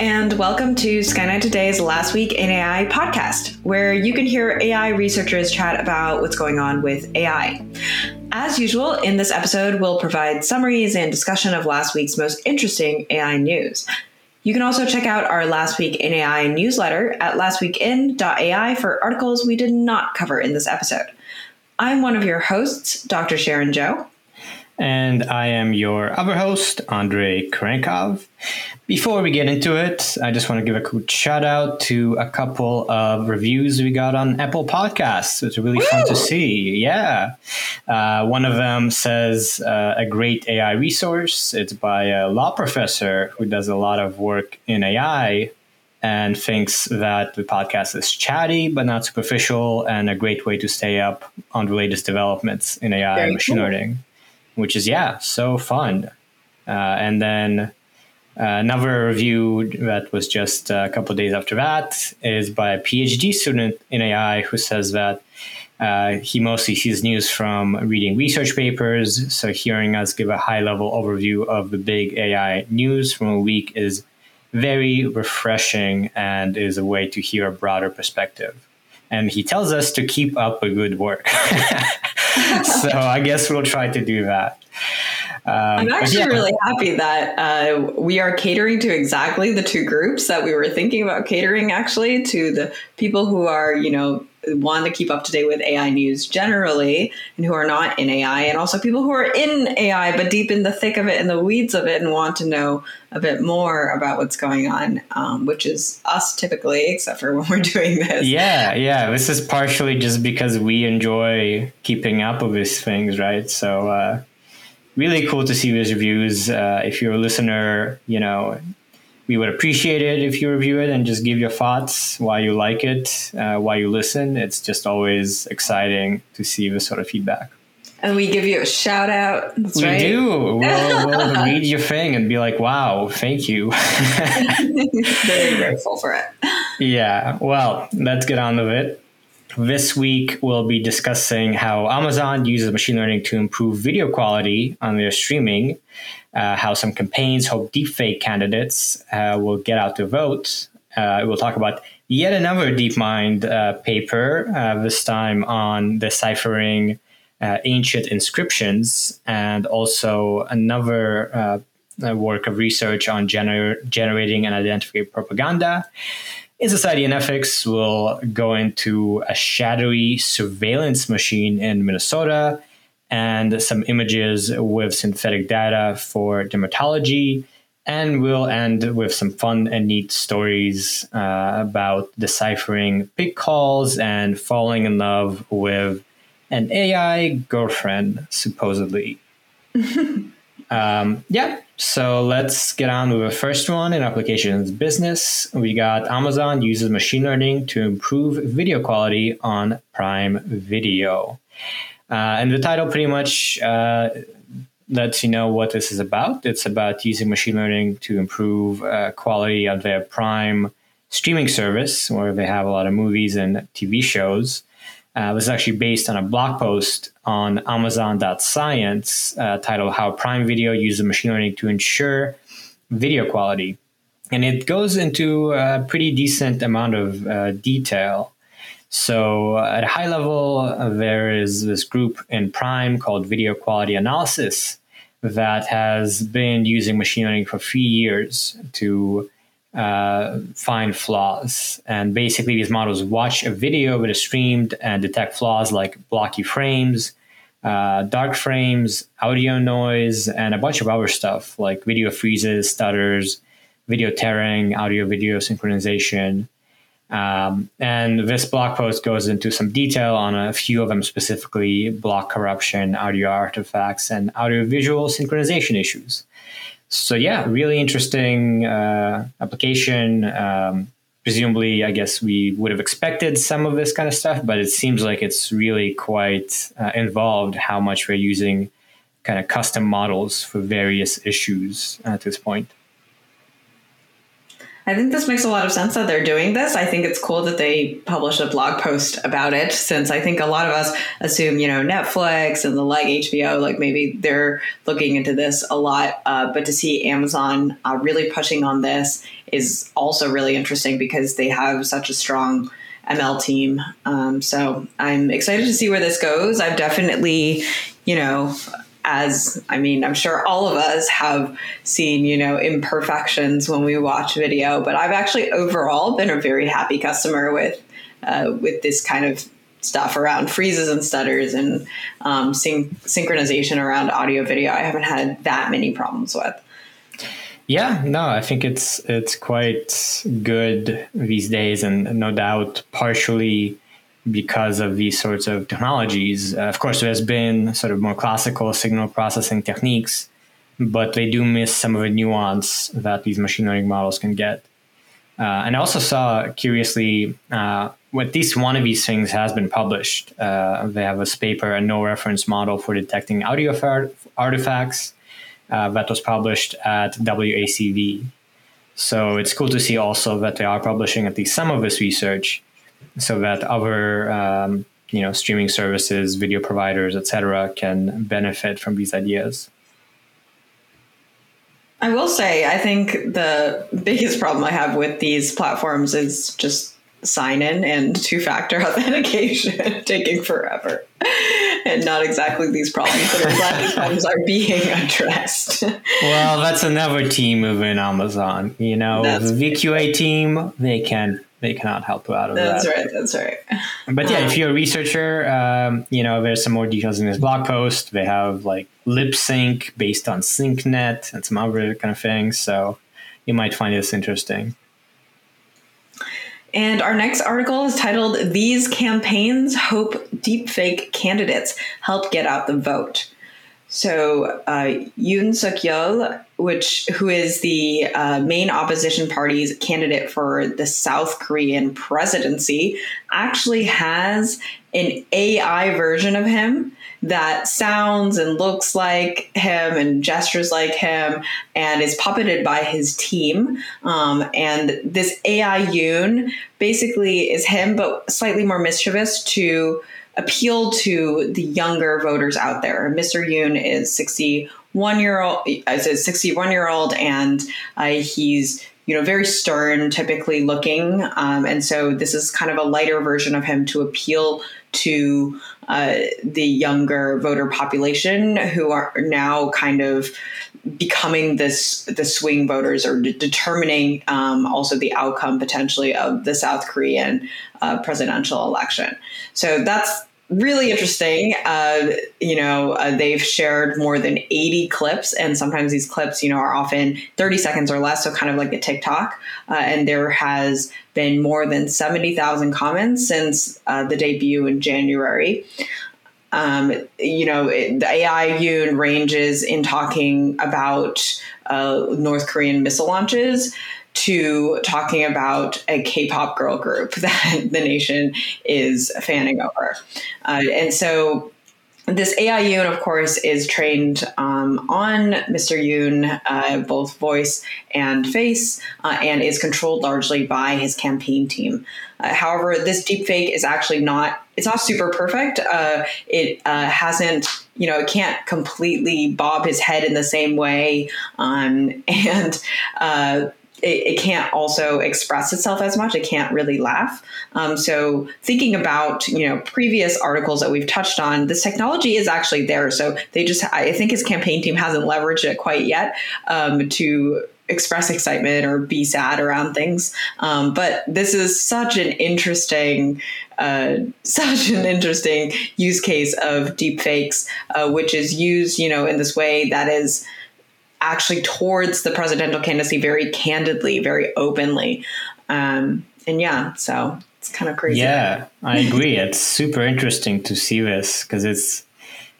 and welcome to Skynet Today's Last Week in AI podcast, where you can hear AI researchers chat about what's going on with AI. As usual, in this episode, we'll provide summaries and discussion of last week's most interesting AI news. You can also check out our Last Week in AI newsletter at lastweekin.ai for articles we did not cover in this episode. I'm one of your hosts, Dr. Sharon Zhou. And I am your other host, Andrei Kurenkov. Before we get into it, I just want to give a quick shout out to a couple of reviews we got on Apple Podcasts. It's really Woo! fun to see. Yeah. Uh, one of them says uh, a great AI resource. It's by a law professor who does a lot of work in AI and thinks that the podcast is chatty but not superficial and a great way to stay up on the latest developments in AI Very and machine cool. learning, which is, yeah, so fun. Uh, and then uh, another review that was just a couple days after that is by a PhD student in AI who says that uh, he mostly sees news from reading research papers. So, hearing us give a high level overview of the big AI news from a week is very refreshing and is a way to hear a broader perspective. And he tells us to keep up the good work. so, I guess we'll try to do that. Um, I'm actually yeah. really happy that uh, we are catering to exactly the two groups that we were thinking about catering actually to the people who are, you know, want to keep up to date with AI news generally and who are not in AI, and also people who are in AI but deep in the thick of it, in the weeds of it, and want to know a bit more about what's going on, um, which is us typically, except for when we're doing this. Yeah, yeah. This is partially just because we enjoy keeping up with these things, right? So, uh, really cool to see these reviews. Uh, if you're a listener, you know, we would appreciate it if you review it and just give your thoughts why you like it, uh, why you listen. It's just always exciting to see this sort of feedback. And we give you a shout out. That's we right. do. We'll, we'll read your thing and be like, wow, thank you. Very grateful for it. Yeah. Well, let's get on with it. This week, we'll be discussing how Amazon uses machine learning to improve video quality on their streaming, uh, how some campaigns hope deepfake candidates uh, will get out to vote. Uh, we'll talk about yet another DeepMind uh, paper, uh, this time on deciphering uh, ancient inscriptions, and also another work of research on gener- generating and identifying propaganda. In Society and Ethics, we'll go into a shadowy surveillance machine in Minnesota and some images with synthetic data for dermatology. And we'll end with some fun and neat stories uh, about deciphering pig calls and falling in love with an AI girlfriend, supposedly. um, yeah, so let's get on with the first one in applications business. We got Amazon uses machine learning to improve video quality on Prime Video. Uh, and the title pretty much uh, lets you know what this is about. It's about using machine learning to improve uh, quality of their Prime streaming service, where they have a lot of movies and TV shows. Uh, was actually based on a blog post on Amazon.science uh, titled How Prime Video Uses Machine Learning to Ensure Video Quality. And it goes into a pretty decent amount of uh, detail. So, at a high level, there is this group in Prime called Video Quality Analysis that has been using machine learning for three years to uh, find flaws. And basically, these models watch a video that is streamed and detect flaws like blocky frames, uh, dark frames, audio noise, and a bunch of other stuff like video freezes, stutters, video tearing, audio video synchronization. Um, and this blog post goes into some detail on a few of them, specifically block corruption, audio artifacts, and audio visual synchronization issues so yeah, really interesting uh, application. Um, presumably, I guess we would have expected some of this kind of stuff, but it seems like it's really quite uh, involved. How much we're using kind of custom models for various issues at this point. I think this makes a lot of sense that they're doing this. I think it's cool that they published a blog post about it since I think a lot of us assume, you know, Netflix and the like HBO, like maybe they're looking into this a lot. Uh, but to see Amazon uh, really pushing on this is also really interesting because they have such a strong ML team. Um, so I'm excited to see where this goes. I've definitely, you know, as I mean, I'm sure all of us have seen, you know, imperfections when we watch video, but I've actually overall been a very happy customer with uh, with this kind of stuff around freezes and stutters and um, syn- synchronization around audio video. I haven't had that many problems with. Yeah, no, I think it's it's quite good these days, and no doubt partially because of these sorts of technologies. Uh, of course, there's been sort of more classical signal processing techniques, but they do miss some of the nuance that these machine learning models can get. Uh, and I also saw, curiously, uh, at least one of these things has been published. Uh, they have a paper, a no reference model for detecting audio artifacts uh, that was published at WACV. So it's cool to see also that they are publishing at least some of this research so that other um, you know streaming services, video providers, etc., can benefit from these ideas. I will say, I think the biggest problem I have with these platforms is just sign in and two factor authentication taking forever and not exactly these problems that are problems are being addressed. well, that's another team within Amazon. You know, that's the VQA team, they can they cannot help you out of that's that. That's right. That's right. But yeah, um, if you're a researcher, um, you know, there's some more details in this blog post. They have like lip sync based on SyncNet and some other kind of things. So you might find this interesting. And our next article is titled These Campaigns Hope Deepfake Candidates Help Get Out the Vote. So uh, Yoon Suk Yeol, which who is the uh, main opposition party's candidate for the South Korean presidency, actually has an AI version of him that sounds and looks like him and gestures like him and is puppeted by his team. Um, and this AI Yoon basically is him, but slightly more mischievous to appeal to the younger voters out there. Mr. Yoon is 61 year old, is a 61 year old, and uh, he's you know very stern, typically looking, um, and so this is kind of a lighter version of him to appeal to uh, the younger voter population who are now kind of becoming this the swing voters or de- determining um, also the outcome potentially of the South Korean uh, presidential election. So that's really interesting. Uh, you know, uh, they've shared more than 80 clips, and sometimes these clips, you know, are often 30 seconds or less, so kind of like a TikTok. Uh, and there has been more than 70,000 comments since uh, the debut in January. Um, you know, it, the AI ranges in talking about uh, North Korean missile launches to talking about a K-pop girl group that the nation is fanning over, uh, and so this AI Yoon, of course, is trained um, on Mr. Yoon, uh, both voice and face, uh, and is controlled largely by his campaign team. Uh, however, this deepfake is actually not it's not super perfect. Uh, it uh, hasn't, you know, it can't completely bob his head in the same way, um, and uh, it, it, can't also express itself as much. It can't really laugh. Um, so thinking about you know previous articles that we've touched on, this technology is actually there. So they just I think his campaign team hasn't leveraged it quite yet um, to express excitement or be sad around things. Um, but this is such an interesting, uh, such an interesting use case of deepfakes, uh, which is used, you know, in this way that is actually towards the presidential candidacy very candidly, very openly. Um, and yeah, so it's kind of crazy. Yeah, I agree. it's super interesting to see this because it's,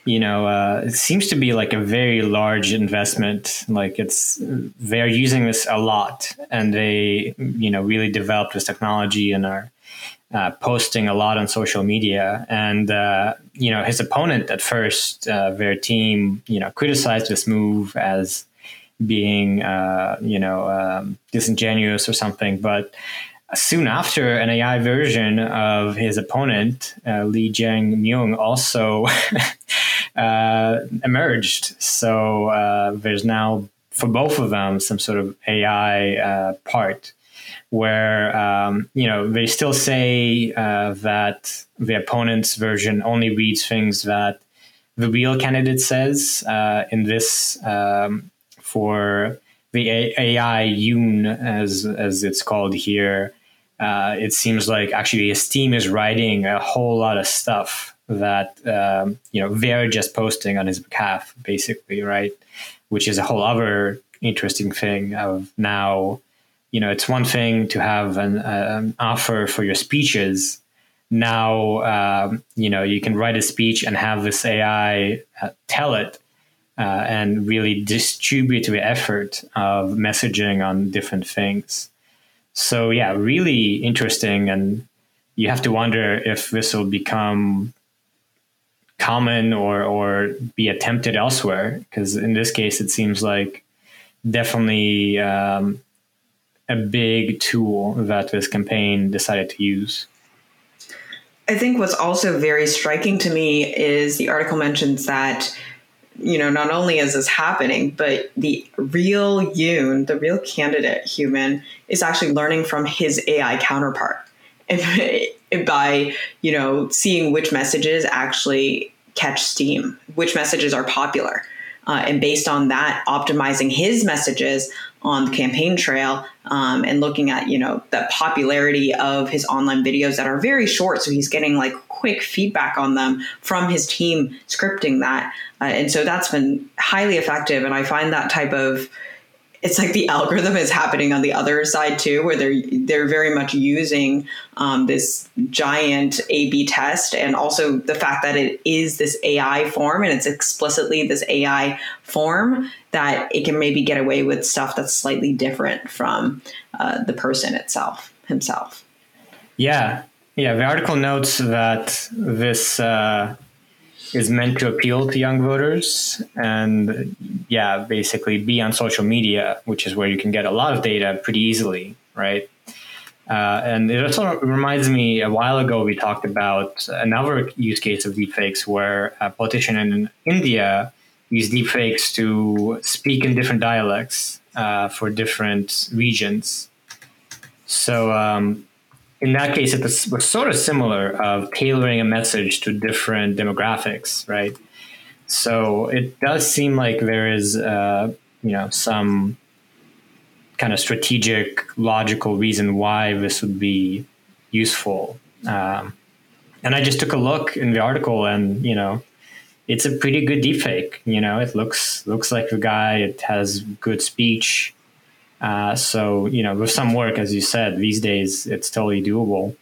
you know, uh, it seems to be like a very large investment. Like it's, they're using this a lot and they, you know, really developed this technology and are uh, posting a lot on social media. And, uh, you know, his opponent at first, uh, their team, you know, criticized this move as being, uh, you know, um, disingenuous or something. But soon after, an AI version of his opponent, uh, Lee Jae Myung, also uh, emerged. So uh, there's now for both of them some sort of AI uh, part where um, you know they still say uh, that the opponent's version only reads things that the real candidate says. In this, um, for the AI Yoon, as as it's called here, uh, it seems like actually his team is writing a whole lot of stuff that um, you know they're just posting on his behalf, basically, right? Which is a whole other interesting thing of now you know, it's one thing to have an, uh, an offer for your speeches. Now, um, you know, you can write a speech and have this AI uh, tell it uh, and really distribute the effort of messaging on different things. So, yeah, really interesting. And you have to wonder if this will become common or, or be attempted elsewhere. Because in this case, it seems like definitely um, a big tool that this campaign decided to use. I think what's also very striking to me is the article mentions that, you know, not only is this happening, but the real Yoon, the real candidate human, is actually learning from his AI counterpart. By, you know, seeing which messages actually catch steam, which messages are popular. Uh, and based on that, optimizing his messages on the campaign trail um, and looking at you know the popularity of his online videos that are very short so he's getting like quick feedback on them from his team scripting that uh, and so that's been highly effective and i find that type of it's like the algorithm is happening on the other side too, where they're they're very much using um, this giant A/B test, and also the fact that it is this AI form and it's explicitly this AI form that it can maybe get away with stuff that's slightly different from uh, the person itself himself. Yeah, yeah. The article notes that this. Uh is meant to appeal to young voters and yeah basically be on social media which is where you can get a lot of data pretty easily right uh, and it also reminds me a while ago we talked about another use case of deepfakes where a politician in india used deepfakes to speak in different dialects uh, for different regions so um, in that case, it was, sort of similar of tailoring a message to different demographics, right? So it does seem like there is, uh, you know, some kind of strategic, logical reason why this would be useful. Um, and I just took a look in the article, and you know, it's a pretty good deepfake. You know, it looks looks like the guy. It has good speech. Uh, so, you know, with some work, as you said, these days it's totally doable.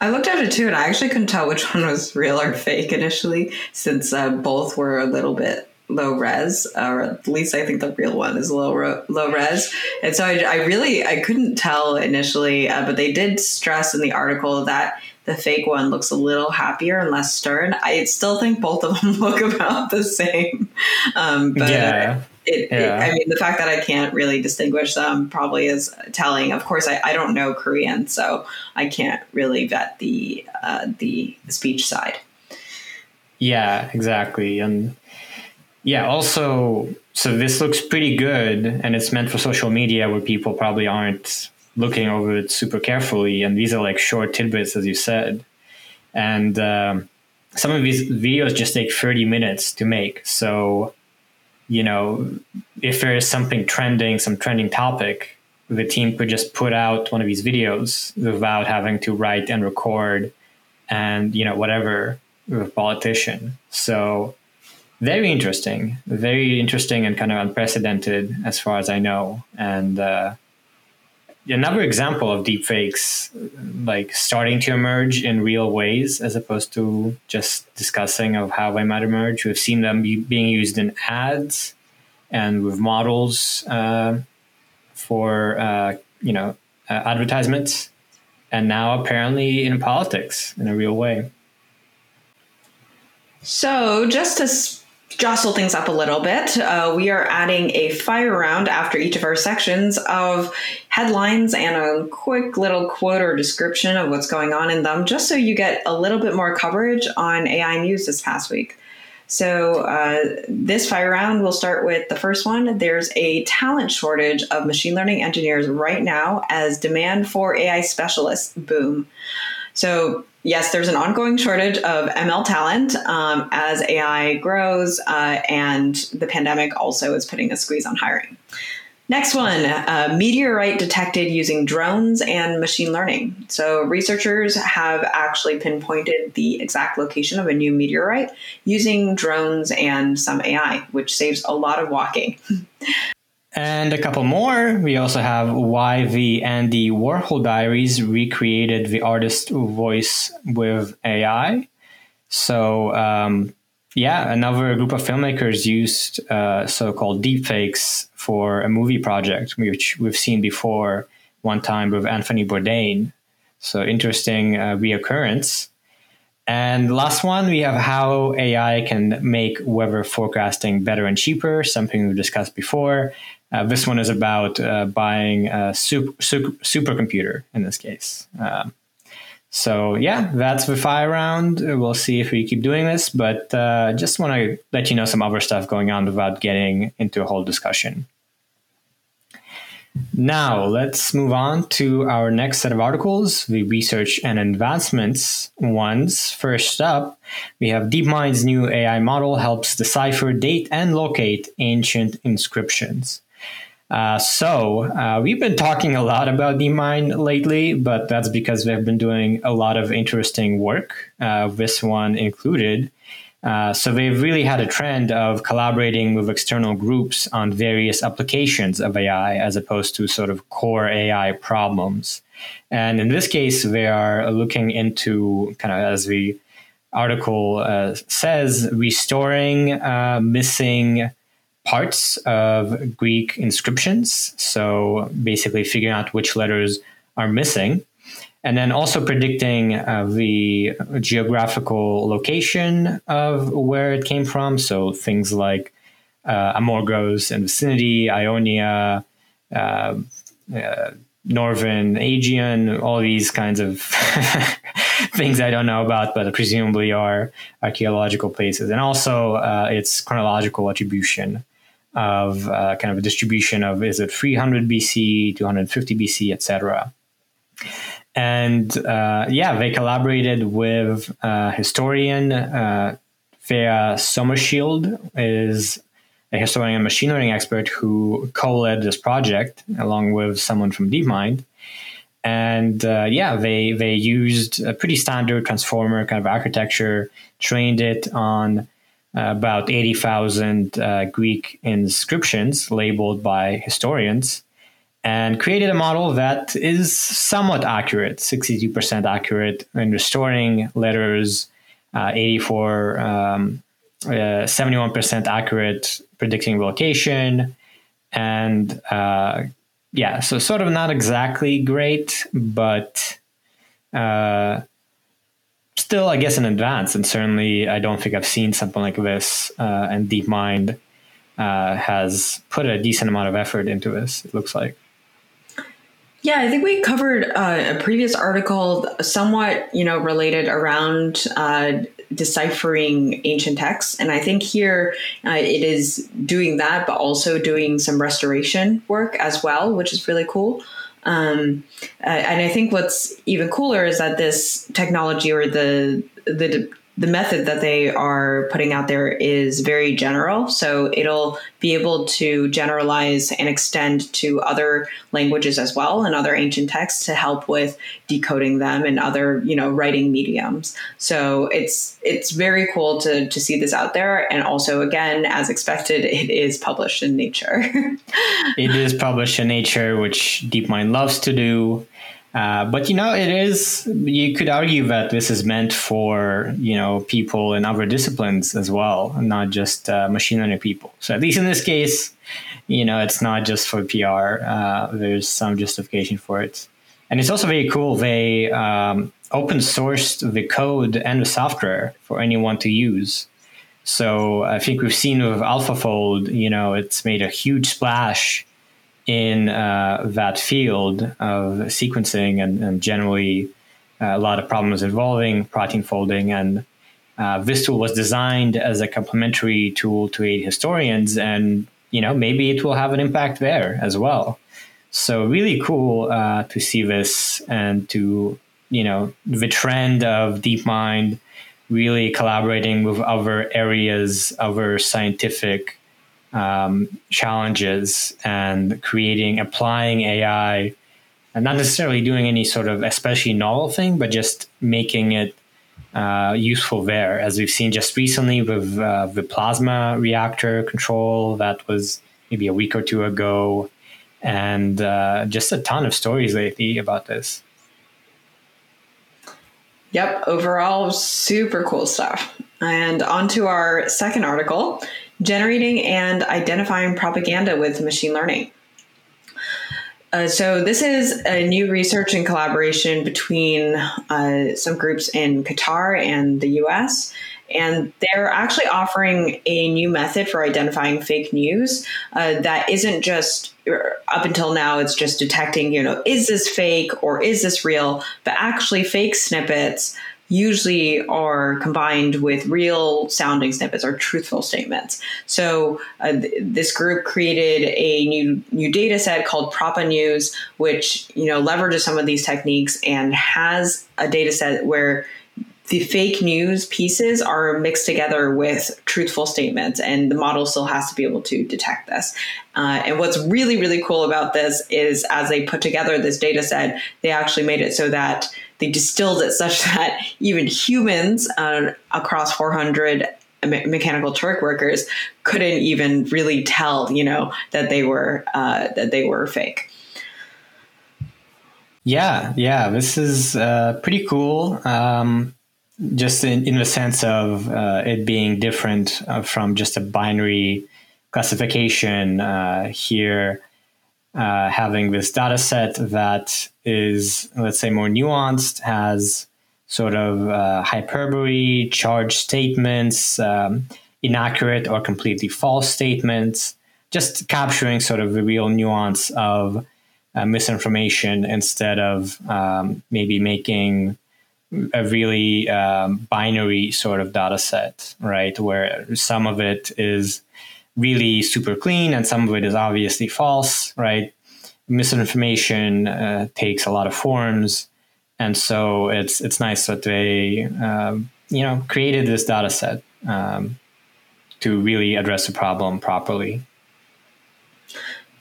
I looked at it too, and I actually couldn't tell which one was real or fake initially, since uh, both were a little bit low res, or at least I think the real one is low low res. And so I, I really I couldn't tell initially, uh, but they did stress in the article that the fake one looks a little happier and less stern. I still think both of them look about the same. Um, but yeah. It, yeah. it, I mean, the fact that I can't really distinguish them probably is telling. Of course, I, I don't know Korean, so I can't really vet the uh, the speech side. Yeah, exactly, and yeah, also, so this looks pretty good, and it's meant for social media where people probably aren't looking over it super carefully, and these are like short tidbits, as you said, and. Um, some of these videos just take 30 minutes to make. So you know, if there is something trending, some trending topic, the team could just put out one of these videos without having to write and record and, you know, whatever with politician. So very interesting, very interesting and kind of unprecedented as far as I know. And, uh, another example of deepfakes like starting to emerge in real ways as opposed to just discussing of how they might emerge. We've seen them be, being used in ads and with models uh, for uh, you know uh, advertisements and now apparently in politics in a real way. So just to jostle things up a little bit, uh, we are adding a fire round after each of our sections of headlines and a quick little quote or description of what's going on in them, just so you get a little bit more coverage on AI news this past week. So, uh, this fire round, we'll start with the first one. There's a talent shortage of machine learning engineers right now as demand for AI specialists boom. So, yes, there's an ongoing shortage of ML talent um, as AI grows, uh, and the pandemic also is putting a squeeze on hiring. Next one, uh, meteorite detected using drones and machine learning. So, researchers have actually pinpointed the exact location of a new meteorite using drones and some AI, which saves a lot of walking. And a couple more. We also have why the Andy Warhol Diaries recreated the artist's voice with AI. So, um, yeah, another group of filmmakers used uh, so called deepfakes for a movie project, which we've seen before one time with Anthony Bourdain. So, interesting uh, reoccurrence. And last one, we have how AI can make weather forecasting better and cheaper, something we've discussed before. Uh, this one is about uh, buying a super, super, supercomputer in this case. Um, so yeah, that's the fire round. We'll see if we keep doing this, but uh, just want to let you know some other stuff going on without getting into a whole discussion. Now, let's move on to our next set of articles, the research and advancements ones. First up, we have DeepMind's new AI model helps decipher, date, and locate ancient inscriptions. Uh, so uh, we've been talking a lot about DeepMind lately, but that's because they've been doing a lot of interesting work. Uh, this one included. Uh, so they've really had a trend of collaborating with external groups on various applications of AI as opposed to sort of core AI problems. And in this case, they are looking into kind of as the article uh, says, restoring uh, missing parts of Greek inscriptions. So basically, figuring out which letters are missing. And then also predicting uh, the geographical location of where it came from. So things like uh, Amorgos and vicinity, Ionia, uh, uh, Northern Aegean, all these kinds of things I don't know about, but presumably are archaeological places. And also uh, its chronological attribution of uh, kind of a distribution of is it 300 BC, 250 BC, etc. And uh, yeah, they collaborated with uh, historian uh, Thea Sommerschield is a historian and machine learning expert who co-led this project along with someone from DeepMind. And uh, yeah, they they used a pretty standard transformer kind of architecture, trained it on about 80,000 uh, Greek inscriptions labeled by historians and created a model that is somewhat accurate, 62% accurate in restoring letters, uh, 84, um, 71% uh, accurate predicting location. And uh, yeah, so sort of not exactly great, but uh, still, I guess, in advance. And certainly, I don't think I've seen something like this. Uh, and DeepMind uh, has put a decent amount of effort into this, it looks like. Yeah, I think we covered uh, a previous article somewhat, you know, related around uh, deciphering ancient texts, and I think here uh, it is doing that, but also doing some restoration work as well, which is really cool. Um, and I think what's even cooler is that this technology or the the the method that they are putting out there is very general. So it'll be able to generalize and extend to other languages as well and other ancient texts to help with decoding them and other, you know, writing mediums. So it's it's very cool to to see this out there. And also again, as expected, it is published in Nature. it is published in Nature, which DeepMind loves to do. Uh, but you know, it is. You could argue that this is meant for you know people in other disciplines as well, not just uh, machine learning people. So at least in this case, you know, it's not just for PR. Uh, there's some justification for it, and it's also very cool. They um, open sourced the code and the software for anyone to use. So I think we've seen with AlphaFold, you know, it's made a huge splash in uh, that field of sequencing and, and generally uh, a lot of problems involving protein folding. And uh, this tool was designed as a complementary tool to aid historians, and you know maybe it will have an impact there as well. So really cool uh, to see this and to you know the trend of DeepMind really collaborating with other areas, other scientific um, challenges, and creating, applying AI, and not necessarily doing any sort of especially novel thing, but just making it uh, useful there, as we've seen just recently with uh, the plasma reactor control that was maybe a week or two ago, and uh, just a ton of stories lately about this. Yep, overall, super cool stuff. And on to our second article generating and identifying propaganda with machine learning. Uh, so, this is a new research and collaboration between uh, some groups in Qatar and the US and they're actually offering a new method for identifying fake news uh, that isn't just up until now it's just detecting you know is this fake or is this real but actually fake snippets usually are combined with real sounding snippets or truthful statements. So uh, th- this group created a new new data set called PropaNews, which you know leverages some of these techniques and has a data set where the fake news pieces are mixed together with truthful statements, and the model still has to be able to detect this. Uh, and what's really, really cool about this is as they put together this data set, they actually made it so that they distilled it such that even humans uh, across 400 me- mechanical Turk workers couldn't even really tell, you know, that they were uh, that they were fake. Yeah, yeah, this is uh, pretty cool. Um, just in, in the sense of uh, it being different uh, from just a binary classification uh, here having this data set that is let's say more nuanced has sort of uh, hyperbole charged statements um, inaccurate or completely false statements just capturing sort of the real nuance of uh, misinformation instead of um, maybe making a really um, binary sort of data set, right? Where some of it is really super clean and some of it is obviously false, right? Misinformation uh, takes a lot of forms. And so it's it's nice that they um, you know created this data set um, to really address the problem properly.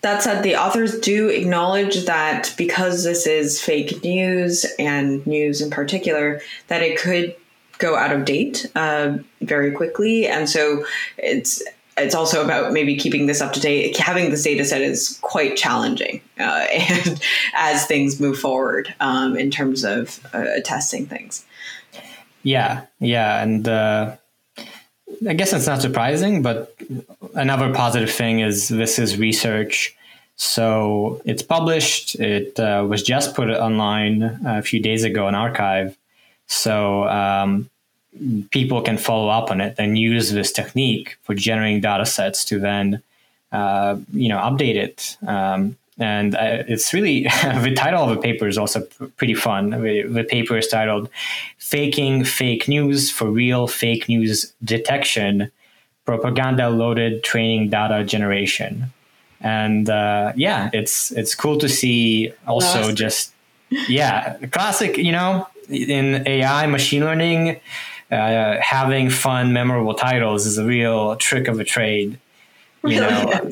That said, the authors do acknowledge that because this is fake news and news in particular, that it could go out of date uh, very quickly, and so it's it's also about maybe keeping this up to date. Having this data set is quite challenging, uh, and as things move forward um, in terms of uh, testing things. Yeah, yeah, and uh, I guess it's not surprising, but another positive thing is this is research. So it's published. It uh, was just put online a few days ago in arXiv. So um, people can follow up on it and use this technique for generating data sets to then, uh, you know, update it. Um, and uh, it's really the title of the paper is also pretty fun. The, the, paper is titled "Faking Fake News for Real Fake News Detection: Propaganda Loaded Training Data Generation." And uh, yeah, it's it's cool to see also just yeah, classic. You know, in AI machine learning, uh, having fun, memorable titles is a real trick of a trade. You know.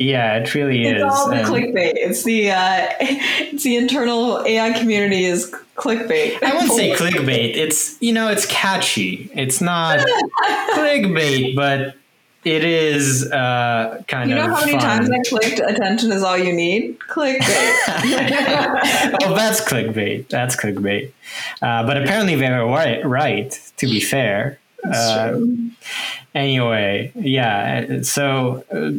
Yeah, it really it's is. It's all the and clickbait. It's the uh, it's the internal AI community is clickbait. I wouldn't say clickbait. It's you know it's catchy. It's not clickbait, but it is uh, kind of. You know how many fun. times I clicked "attention is all you need"? Clickbait. oh, that's clickbait. That's clickbait. Uh, but apparently they were right. Right. To be fair. Uh, anyway, yeah. So uh,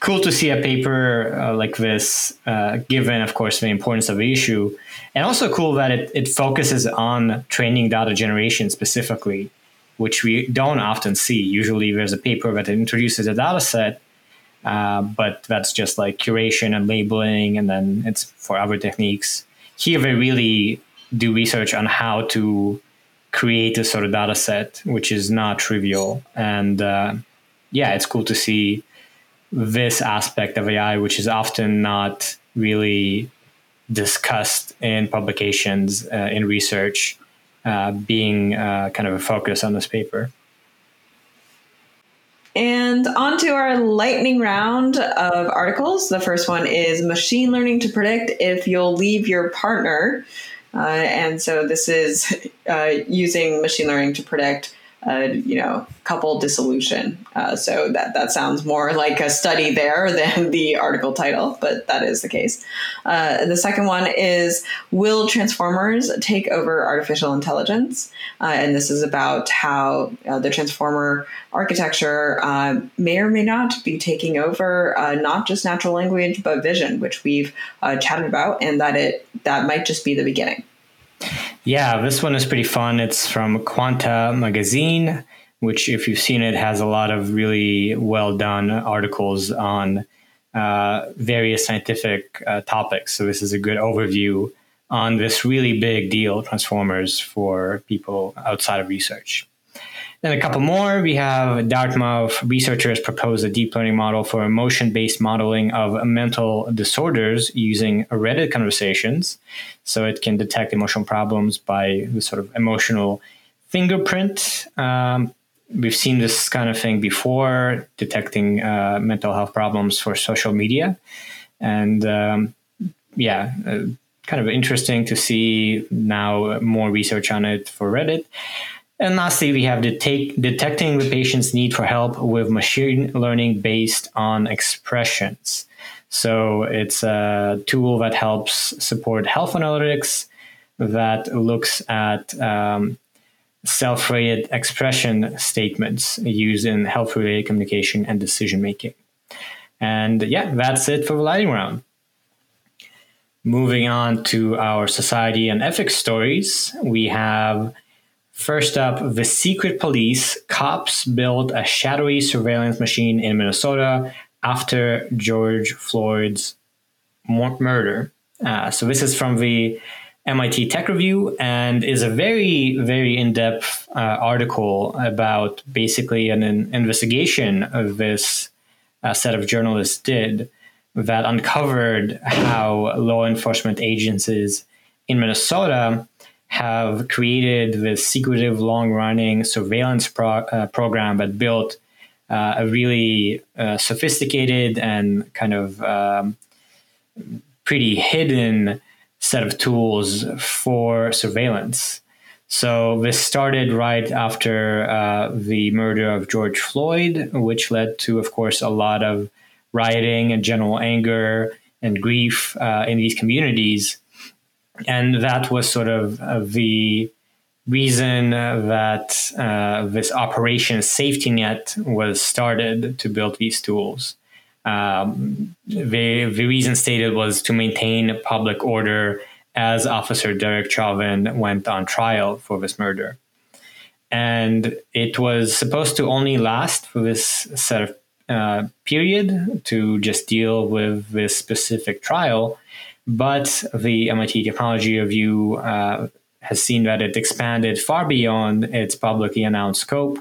cool to see a paper uh, like this, uh, given, of course, the importance of the issue, and also cool that it, it focuses on training data generation specifically. Which we don't often see. Usually, there's a paper that introduces a data set, uh, but that's just like curation and labeling, and then it's for other techniques. Here, they really do research on how to create a sort of data set, which is not trivial. And uh, yeah, it's cool to see this aspect of AI, which is often not really discussed in publications, uh, in research, uh, being uh, kind of a focus on this paper. And on to our lightning round of articles. The first one is Machine Learning to Predict If You'll Leave Your Partner. Uh, and so this is uh, using machine learning to predict uh, you know, couple dissolution. Uh, so that that sounds more like a study there than the article title, but that is the case. Uh, the second one is Will Transformers Take Over Artificial Intelligence? Uh, and this is about how uh, the transformer architecture uh, may or may not be taking over not just natural language but vision, which we've chatted about, and that it that might just be the beginning. Yeah, this one is pretty fun. It's from Quanta Magazine, which, if you've seen it, has a lot of really well done articles on uh, various scientific uh, topics. So, this is a good overview on this really big deal, Transformers, for people outside of research. Then a couple more. We have Dartmouth researchers propose a deep learning model for emotion based modeling of mental disorders using Reddit conversations. So it can detect emotional problems by the sort of emotional fingerprint. Um, we've seen this kind of thing before, detecting uh, mental health problems for social media. And um, yeah, uh, kind of interesting to see now more research on it for Reddit. And lastly, we have detect, detecting the patient's need for help with machine learning based on expressions. So it's a tool that helps support health analytics that looks at um, self-rated expression statements used in health-related communication and decision making. And yeah, that's it for the lightning round. Moving on to our society and ethics stories, we have First up, the secret police. Cops built a shadowy surveillance machine in Minnesota after George Floyd's murder. Uh, so this is from the MIT Tech Review and is a very, very in depth uh, article about basically an, an investigation of this uh, set of journalists did that uncovered how law enforcement agencies in Minnesota have created this secretive, long running surveillance pro- uh, program that built uh, a really uh, sophisticated and kind of um, pretty hidden set of tools for surveillance. So this started right after uh, the murder of George Floyd, which led to, of course, a lot of rioting and general anger and grief uh, in these communities and that was sort of uh, the reason that uh, this operation safety net was started to build these tools. Um, the, the reason stated was to maintain public order as Officer Derek Chauvin went on trial for this murder. And it was supposed to only last for this set of uh, period to just deal with this specific trial. But the MIT Technology Review uh, has seen that it expanded far beyond its publicly announced scope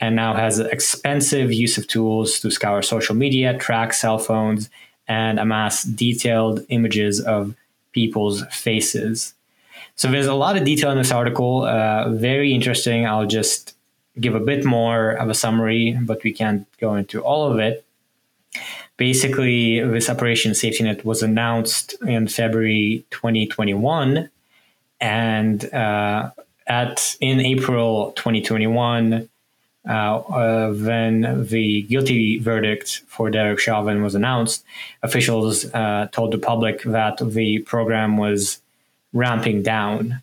and now has expensive use of tools to scour social media, track cell phones, and amass detailed images of people's faces. So there's a lot of detail in this article. Uh, very interesting. I'll just give a bit more of a summary, but we can't go into all of it basically this operation safety net was announced in february 2021 and uh, at in april 2021 uh, uh, when the guilty verdict for Derek Chauvin was announced, officials uh, told the public that the program was ramping down.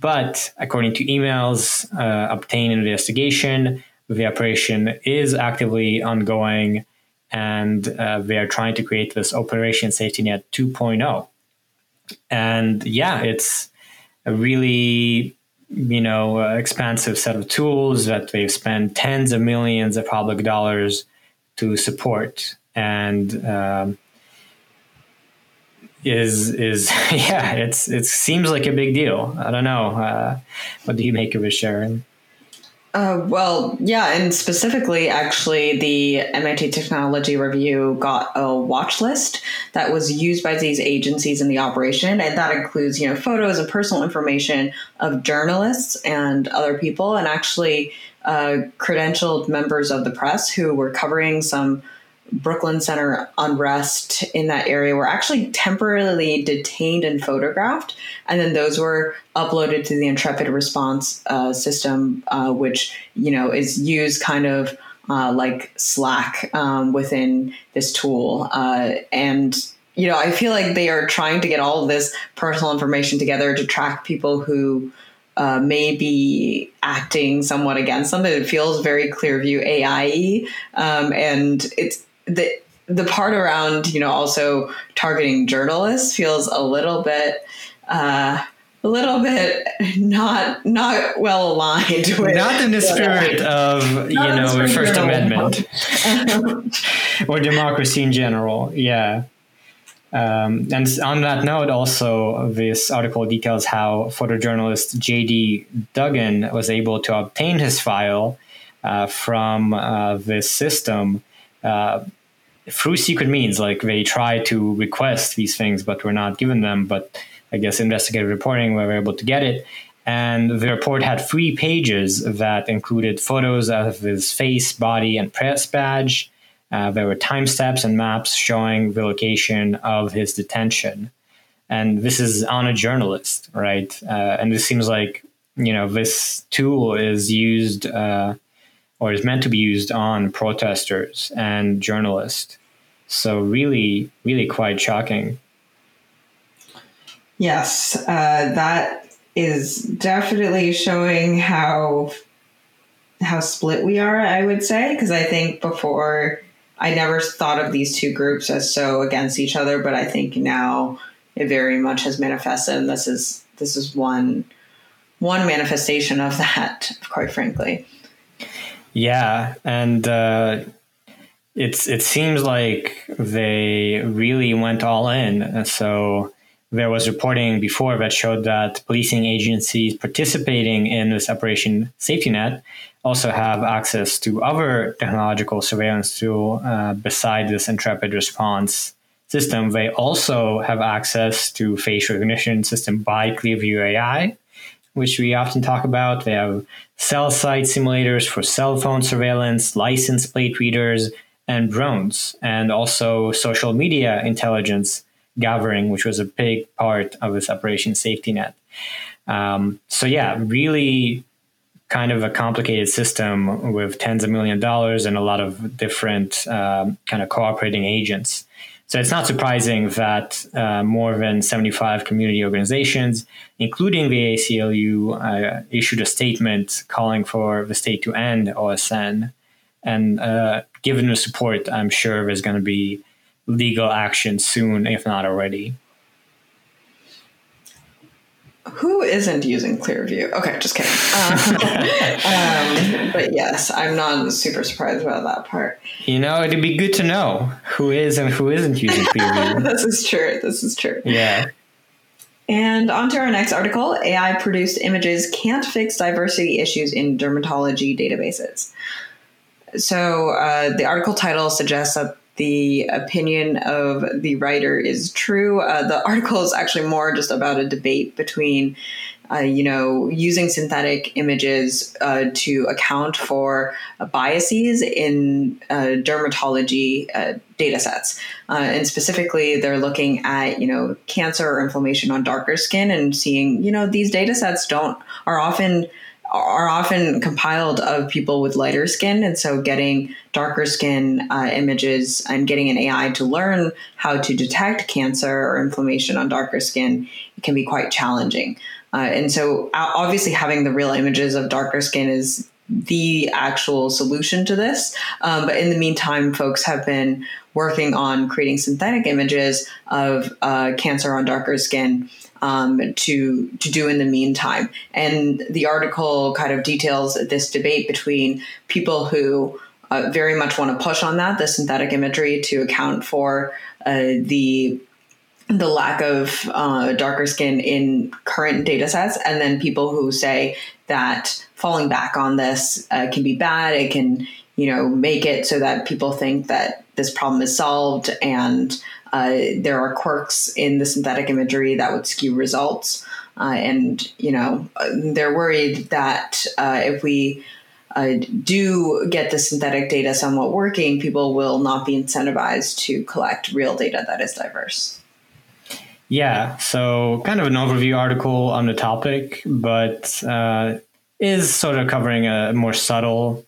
But according to emails uh, obtained in the investigation, the operation is actively ongoing and uh, they are trying to create this Operation Safety Net 2.0. And yeah, it's a really you know, uh, expansive set of tools that they've spent tens of millions of public dollars to support, and um, is is yeah, it's it seems like a big deal. I don't know. Uh, what do you make of it, Sharon? Uh, well, yeah, and specifically, actually, the MIT Technology Review got a watch list that was used by these agencies in the operation, and that includes, you know, photos and personal information of journalists and other people, and actually uh, credentialed members of the press who were covering some Brooklyn Center unrest in that area were actually temporarily detained and photographed, and then those were uploaded to the Intrepid response uh, system, uh, which you know is used kind of uh, like Slack um, within this tool, uh, and you know I feel like they are trying to get all of this personal information together to track people who. Uh, may be acting somewhat against them. It feels very Clearview AI, um, and it's the the part around you know also targeting journalists feels a little bit uh, a little bit not not well aligned with not in the spirit of you know the First Amendment or democracy in general. Yeah. Um, and on that note, also, this article details how photojournalist J.D. Duggan was able to obtain his file uh, from uh, this system uh, through secret means. Like they try to request these things, but we're not given them. But I guess investigative reporting, we were able to get it. And the report had three pages that included photos of his face, body, and press badge. Uh, there were time steps and maps showing the location of his detention. And this is on a journalist, right? Uh, and this seems like, you know, this tool is used uh, or is meant to be used on protesters and journalists. So really, really quite shocking. Yes, uh, that is definitely showing how how split we are. I would say because I think before I never thought of these two groups as so against each other, but I think now it very much has manifested, and this is this is one one manifestation of that. Quite frankly. Yeah, and uh, it's it seems like they really went all in. So there was reporting before that showed that policing agencies participating in this Operation Safety Net also have access to other technological surveillance tool uh, beside this Intrepid response system. They also have access to face recognition system by Clearview AI which we often talk about. They have cell site simulators for cell phone surveillance, license plate readers, and drones, and also social media intelligence gathering, which was a big part of this Operation Safety Net. Um, so, yeah, really kind of a complicated system with tens of million dollars and a lot of different um, kind of cooperating agents. So it's not surprising that uh, more than 75 community organizations, including the ACLU, uh, issued a statement calling for the state to end OSN. And uh, given the support, I'm sure there's going to be legal action soon, if not already who isn't using Clearview? Okay, just kidding. Um, um, but yes, I'm not super surprised about that part. You know, it'd be good to know who is and who isn't using Clearview. this is true. This is true. Yeah. And on to our next article AI produced images can't fix diversity issues in dermatology databases. So uh, the article title suggests that the opinion of the writer is true. Uh, the article is actually more just about a debate between, uh, you know, using synthetic images uh, to account for biases in uh, dermatology uh, data sets. Uh, and specifically, they're looking at, you know, cancer or inflammation on darker skin and seeing, you know, these data sets don't, are often are often compiled of people with lighter skin. And so getting darker skin uh, images and getting an AI to learn how to detect cancer or inflammation on darker skin can be quite challenging. Uh, and so obviously having the real images of darker skin is the actual solution to this. Um, but in the meantime, folks have been working on creating synthetic images of uh, cancer on darker skin um, to to do in the meantime. And the article kind of details this debate between people who uh, very much want to push on that the synthetic imagery to account for uh, the the lack of uh, darker skin in current data sets, and then people who say that falling back on this uh, can be bad. It can, you know, make it so that people think that this problem is solved, and uh, there are quirks in the synthetic imagery that would skew results. Uh, and you know, they're worried that uh, if we uh, do get the synthetic data somewhat working, people will not be incentivized to collect real data that is diverse. Yeah, so kind of an overview article on the topic, but uh, is sort of covering a more subtle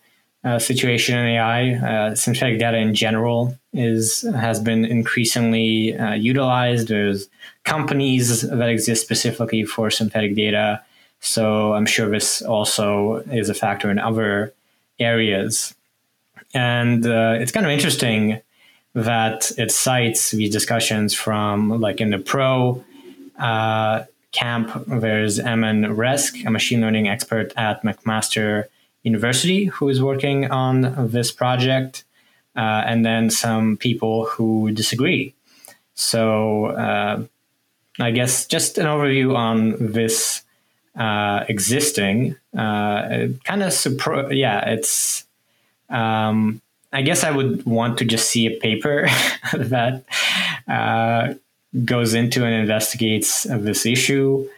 situation in AI. Synthetic data in general is has been increasingly uh, utilized. There's companies that exist specifically for synthetic data, so I'm sure this also is a factor in other areas. And uh, it's kind of interesting that it cites these discussions from like in the pro uh, camp. There's Eman Rezk, a machine learning expert at McMaster University, who is working on this project, uh, and then some people who disagree. So uh, I guess just an overview on this uh, existing uh, kind of supro- yeah it's um, I guess I would want to just see a paper that uh, goes into and investigates this issue.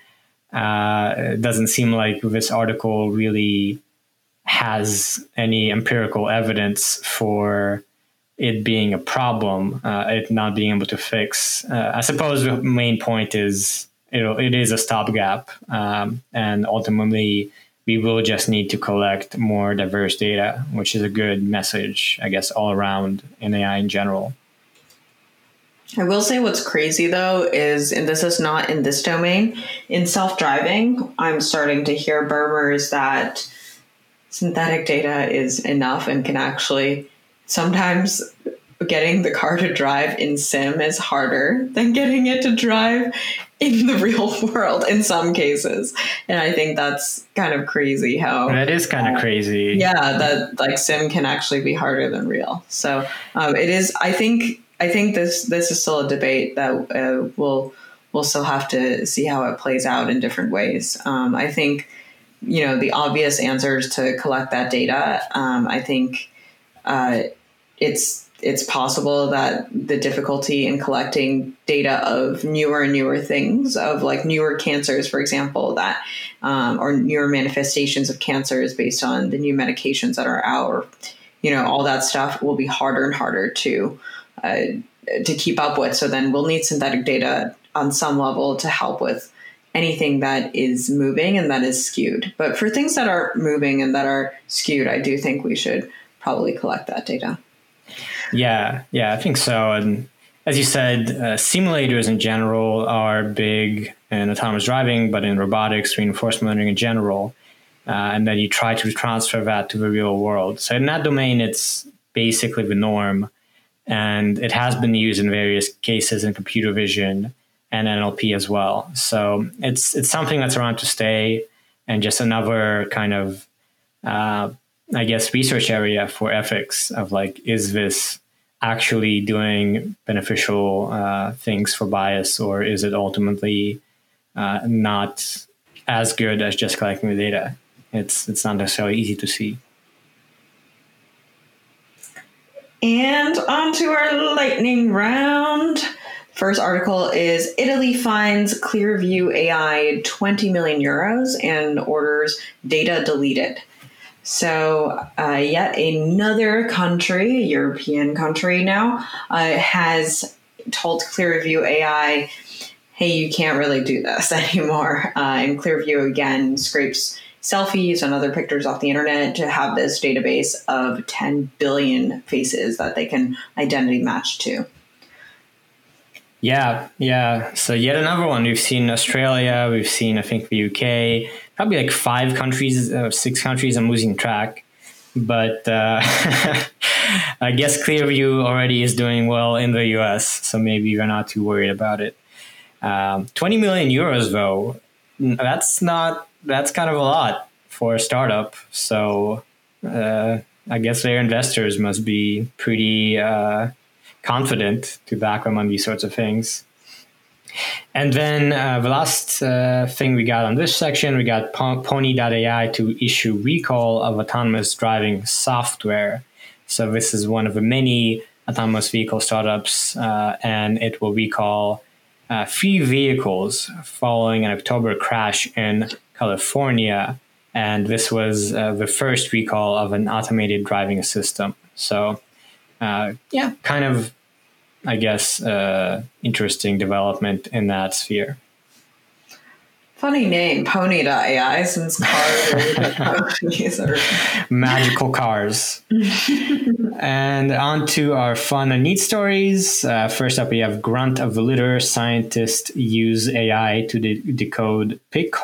Uh, it doesn't seem like this article really has any empirical evidence for it being a problem, uh, it not being able to fix. Uh, I suppose the main point is it, it is a stopgap, um, and ultimately we will just need to collect more diverse data, which is a good message, I guess, all around in AI in general. I will say what's crazy though is, and this is not in this domain, in self driving, I'm starting to hear murmurs that synthetic data is enough and can actually sometimes getting the car to drive in sim is harder than getting it to drive in the real world in some cases. And i think that's kind of crazy how that is kind uh, of crazy. Yeah that like sim can actually be harder than real. So um, it is i think i think this this is still a debate that uh, we'll we'll still have to see how it plays out in different ways. Um, i think you know the obvious answers to collect that data um, i think uh, it's it's possible that the difficulty in collecting data of newer and newer things, of like newer cancers, for example, that um, or newer manifestations of cancers based on the new medications that are out, or you know, all that stuff will be harder and harder to uh, to keep up with. So then we'll need synthetic data on some level to help with anything that is moving and that is skewed. But for things that are moving and that are skewed, I do think we should probably collect that data. Yeah, yeah, I think so. And as you said, uh, simulators in general are big in autonomous driving, but in robotics, reinforcement learning in general. Uh, and then you try to transfer that to the real world. So in that domain, it's basically the norm. And it has been used in various cases in computer vision and NLP as well. So it's it's something that's around to stay, and just another kind of uh, I guess, research area for ethics of like, is this actually doing beneficial uh, things for bias, or is it ultimately uh, not as good as just collecting the data? It's it's not necessarily easy to see. And on to our lightning round. First article is Italy finds Clearview AI 20 million euros and orders data deleted. So, uh, yet another country, European country now, uh, has told Clearview AI, hey, you can't really do this anymore. Uh, and Clearview again scrapes selfies and other pictures off the internet to have this database of 10 billion faces that they can identity match to. Yeah, yeah. So yet another one. We've seen Australia, we've seen I think the UK, probably like five countries, uh, six countries. I'm losing track, but uh, I guess Clearview already is doing well in the US, so maybe you're not too worried about it. Um, 20 million euros, though, that's not, that's kind of a lot for a startup. So uh, I guess their investors must be pretty uh, confident to back them on these sorts of things. And then uh, the last uh, thing we got on this section, we got Pony.ai to issue recall of autonomous driving software. So this is one of the many autonomous vehicle startups, uh, and it will recall uh, three vehicles following an October crash in California. And this was uh, the first recall of an automated driving system. So, uh, yeah, kind of I guess, uh, interesting development in that sphere. Funny name, Pony.ai, since cars are magical cars. and on to our fun and neat stories. Uh, first up, we have Grunt of the Litter. Scientists use AI to de- decode pig,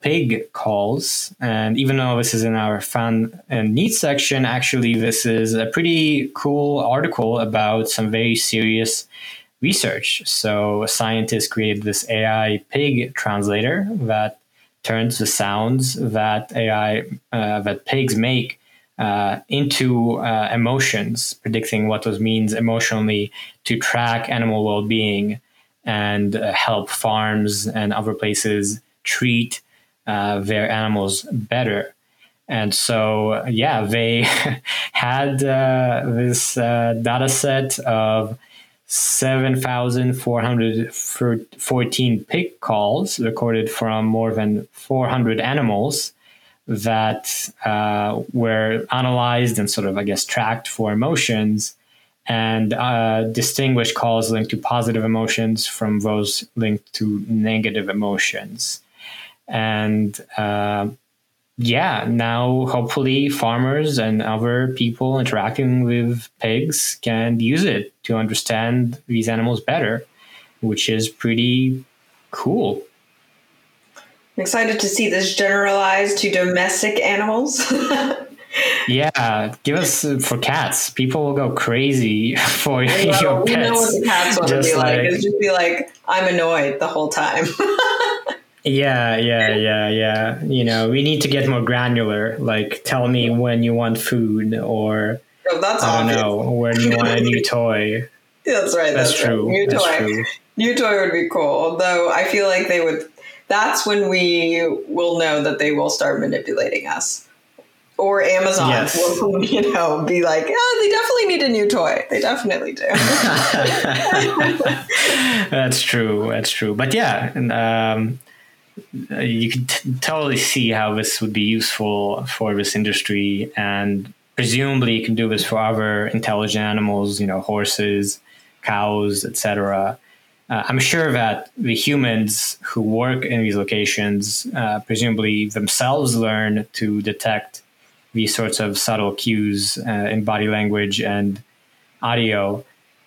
pig calls. And even though this is in our fun and neat section, actually, this is a pretty cool article about some very serious research. So scientists created this AI pig translator that turns the sounds that AI uh, that pigs make uh, into uh, emotions, predicting what those means emotionally to track animal well-being and uh, help farms and other places treat uh, their animals better. And so, yeah, they had uh, this data set of 7,414 pig calls recorded from more than 400 animals that uh, were analyzed and sort of, I guess, tracked for emotions and uh, calls linked to positive emotions from those linked to negative emotions. And uh, yeah, now hopefully farmers and other people interacting with pigs can use it to understand these animals better, which is pretty cool. I'm excited to see this generalized to domestic animals. yeah, give us for cats. People will go crazy for your pets. We know what the cats want to be like. like. It's just be like, I'm annoyed the whole time. Yeah, yeah, yeah, yeah. You know, we need to get more granular. Like, tell me when you want food, or that's I don't know when you want a new toy. That's right. That's, that's true. Right. New that's toy. True. New toy would be cool. Although I feel like they would. That's when we will know that they will start manipulating us. Or Amazon yes. will, you know, be like, oh, they definitely need a new toy. They definitely do. that's true. That's true. But yeah, um, you could t- totally see how this would be useful for this industry and presumably you can do this for other intelligent animals you know horses cows etc uh, i'm sure that the humans who work in these locations uh, presumably themselves learn to detect these sorts of subtle cues uh, in body language and audio.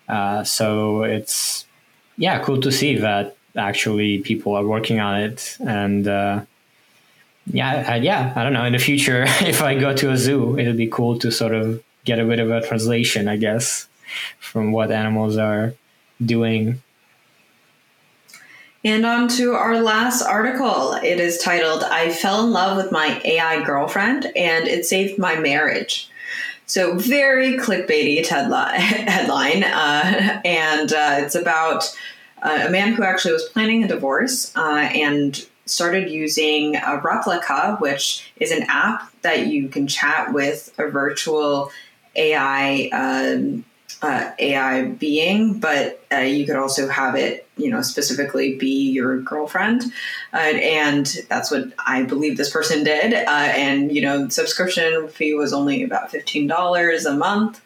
Uh, so it's yeah cool to see that actually people are working on it and uh, yeah I, yeah i don't know in the future if i go to a zoo it'll be cool to sort of get a bit of a translation i guess from what animals are doing and on to our last article. It is titled, I Fell in Love with My AI Girlfriend and It Saved My Marriage. So, very clickbaity headline. Uh, and uh, it's about uh, a man who actually was planning a divorce uh, and started using a Replika, which is an app that you can chat with a virtual AI um, uh, AI being, but uh, you could also have it, you know, specifically be your girlfriend, uh, and that's what I believe this person did. Uh, and you know, subscription fee was only about fifteen dollars a month,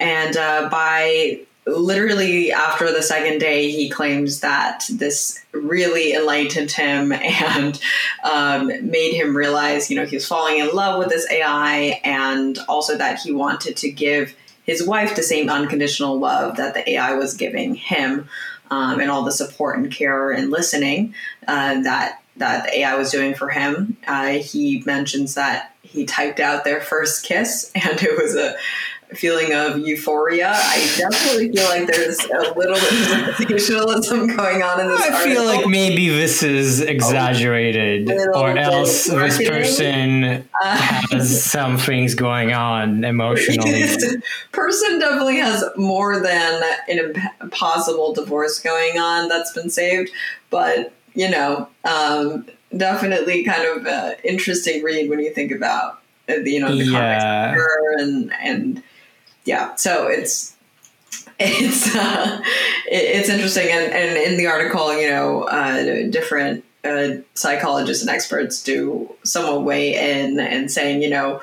and uh, by literally after the second day, he claims that this really enlightened him and um, made him realize, you know, he was falling in love with this AI and also that he wanted to give his wife the same unconditional love that the AI was giving him um, and all the support and care and listening uh, that that the AI was doing for him. Uh, he mentions that he typed out their first kiss, and it was a feeling of euphoria. I definitely feel like there's a little bit of sensationalism going on in this. I article. feel like maybe this is exaggerated, or else this person Uh, has some things going on emotionally. this person definitely has more than an impossible divorce going on that's been saved, but you know, um, definitely kind of interesting read when you think about uh, the you know the context Yeah. of her and and yeah, so it's it's uh, it's interesting and, and in the article you know uh, different uh, psychologists and experts do somewhat weigh in and saying you know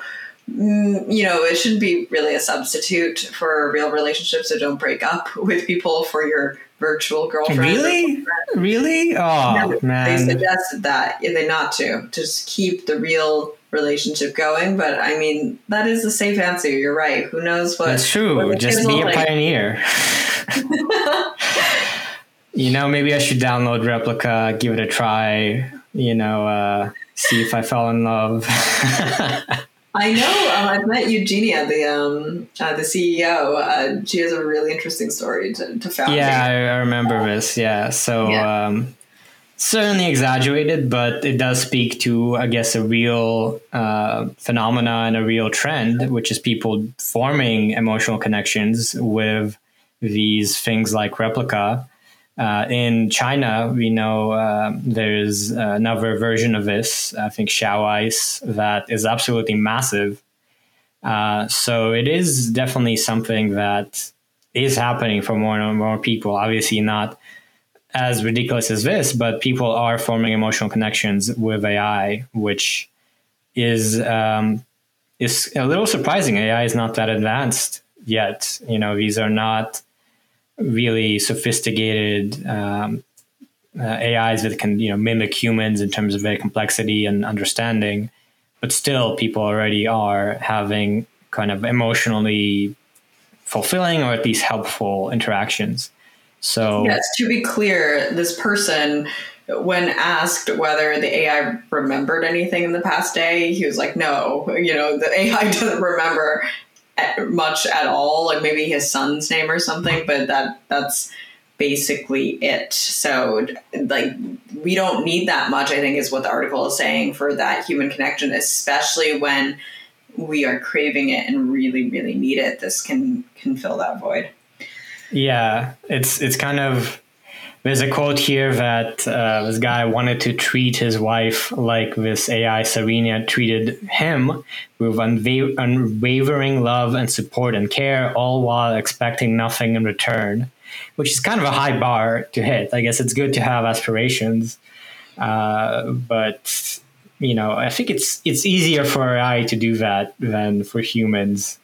mm, you know it shouldn't be really a substitute for a real relationship so don't break up with people for your virtual girlfriend Really? Really? Oh No, they suggested that they not to just keep the real relationship going but i mean that is a safe answer you're right who knows what That's true. what Just be a think. pioneer. you know, maybe I should download Replika, give it a try. You know, uh, see if I fell in love. I know. Um, I've met Eugenia, the um, uh, the CEO. Uh, she has a really interesting story to, to found. yeah, I, I remember this. Yeah, so Yeah. Um, certainly exaggerated, but it does speak to, I guess, a real uh, phenomena and a real trend, which is people forming emotional connections with these things like Replika. Uh, in China, we know uh, there's another version of this, I think XiaoIce, that is absolutely massive. Uh, so it is definitely something that is happening for more and more people. Obviously, not as ridiculous as this, but people are forming emotional connections with AI, which is um, is a little surprising. AI is not that advanced yet. You know, these are not really sophisticated um, uh, AIs that can you know mimic humans in terms of their complexity and understanding, but still people already are having kind of emotionally fulfilling or at least helpful interactions. So Yes, to be clear, this person, when asked whether the AI remembered anything in the past day, he was like, "No, you know, the AI doesn't remember much at all. Like maybe his son's name or something, but that that's basically it. So, like, we don't need that much. I think is what the article is saying for that human connection, especially when we are craving it and really, really need it. This can can fill that void. Yeah, it's it's kind of there's a quote here that uh, this guy wanted to treat his wife like this AI Serena treated him with unwavering love and support and care, all while expecting nothing in return, which is kind of a high bar to hit. I guess it's good to have aspirations, uh, but you know, I think it's it's easier for AI to do that than for humans.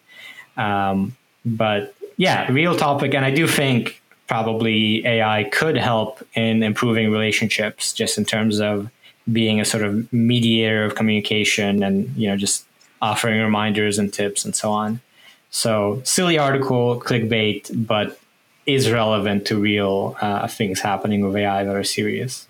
Um, but yeah, real topic, and I do think probably AI could help in improving relationships, just in terms of being a sort of mediator of communication, and you know, just offering reminders and tips and so on. So silly article, clickbait, but is relevant to real uh, things happening with AI that are serious.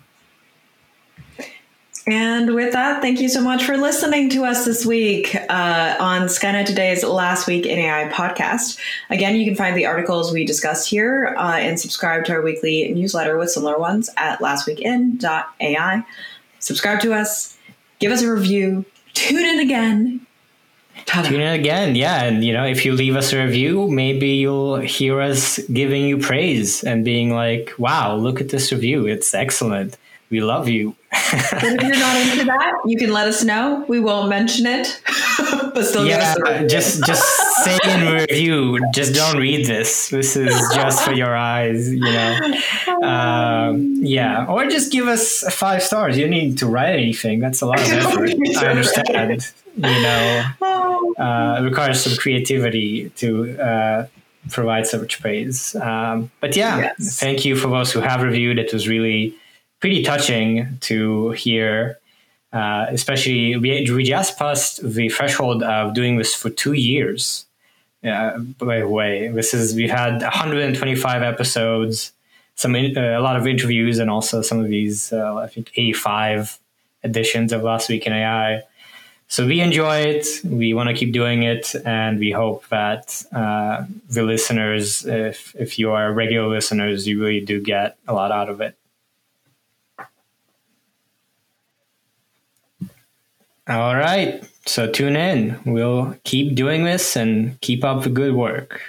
And with that, thank you so much for listening to us this week uh, on Skynet Today's Last Week in AI podcast. Again, you can find the articles we discussed here uh, and subscribe to our weekly newsletter with similar ones at lastweekin.ai. Subscribe to us, give us a review, tune in again. Ta-da. Tune in again, yeah, and you know, if you leave us a review, maybe you'll hear us giving you praise and being like, "Wow, look at this review! It's excellent. We love you." But if you're not into that, you can let us know. We won't mention it, but still give us yeah, just just say in review. Just don't read this. This is just for your eyes, you know. Um, yeah, or just give us five stars. You don't need to write anything. That's a lot of effort. I understand. You know, Oh. uh, it requires some creativity to uh, provide such praise. Um, but yeah, Yes. thank you for those who have reviewed. It was really pretty touching to hear. Uh, especially, we, we just passed the threshold of doing this for two years. Uh, by the way, this is we've had 125 episodes, some in, uh, a lot of interviews, and also some of these uh, I think 85 editions of Last Week in AI. So we enjoy it. We want to keep doing it, and we hope that uh, the listeners, if if you are regular listeners, you really do get a lot out of it. All right. So tune in. We'll keep doing this and keep up the good work.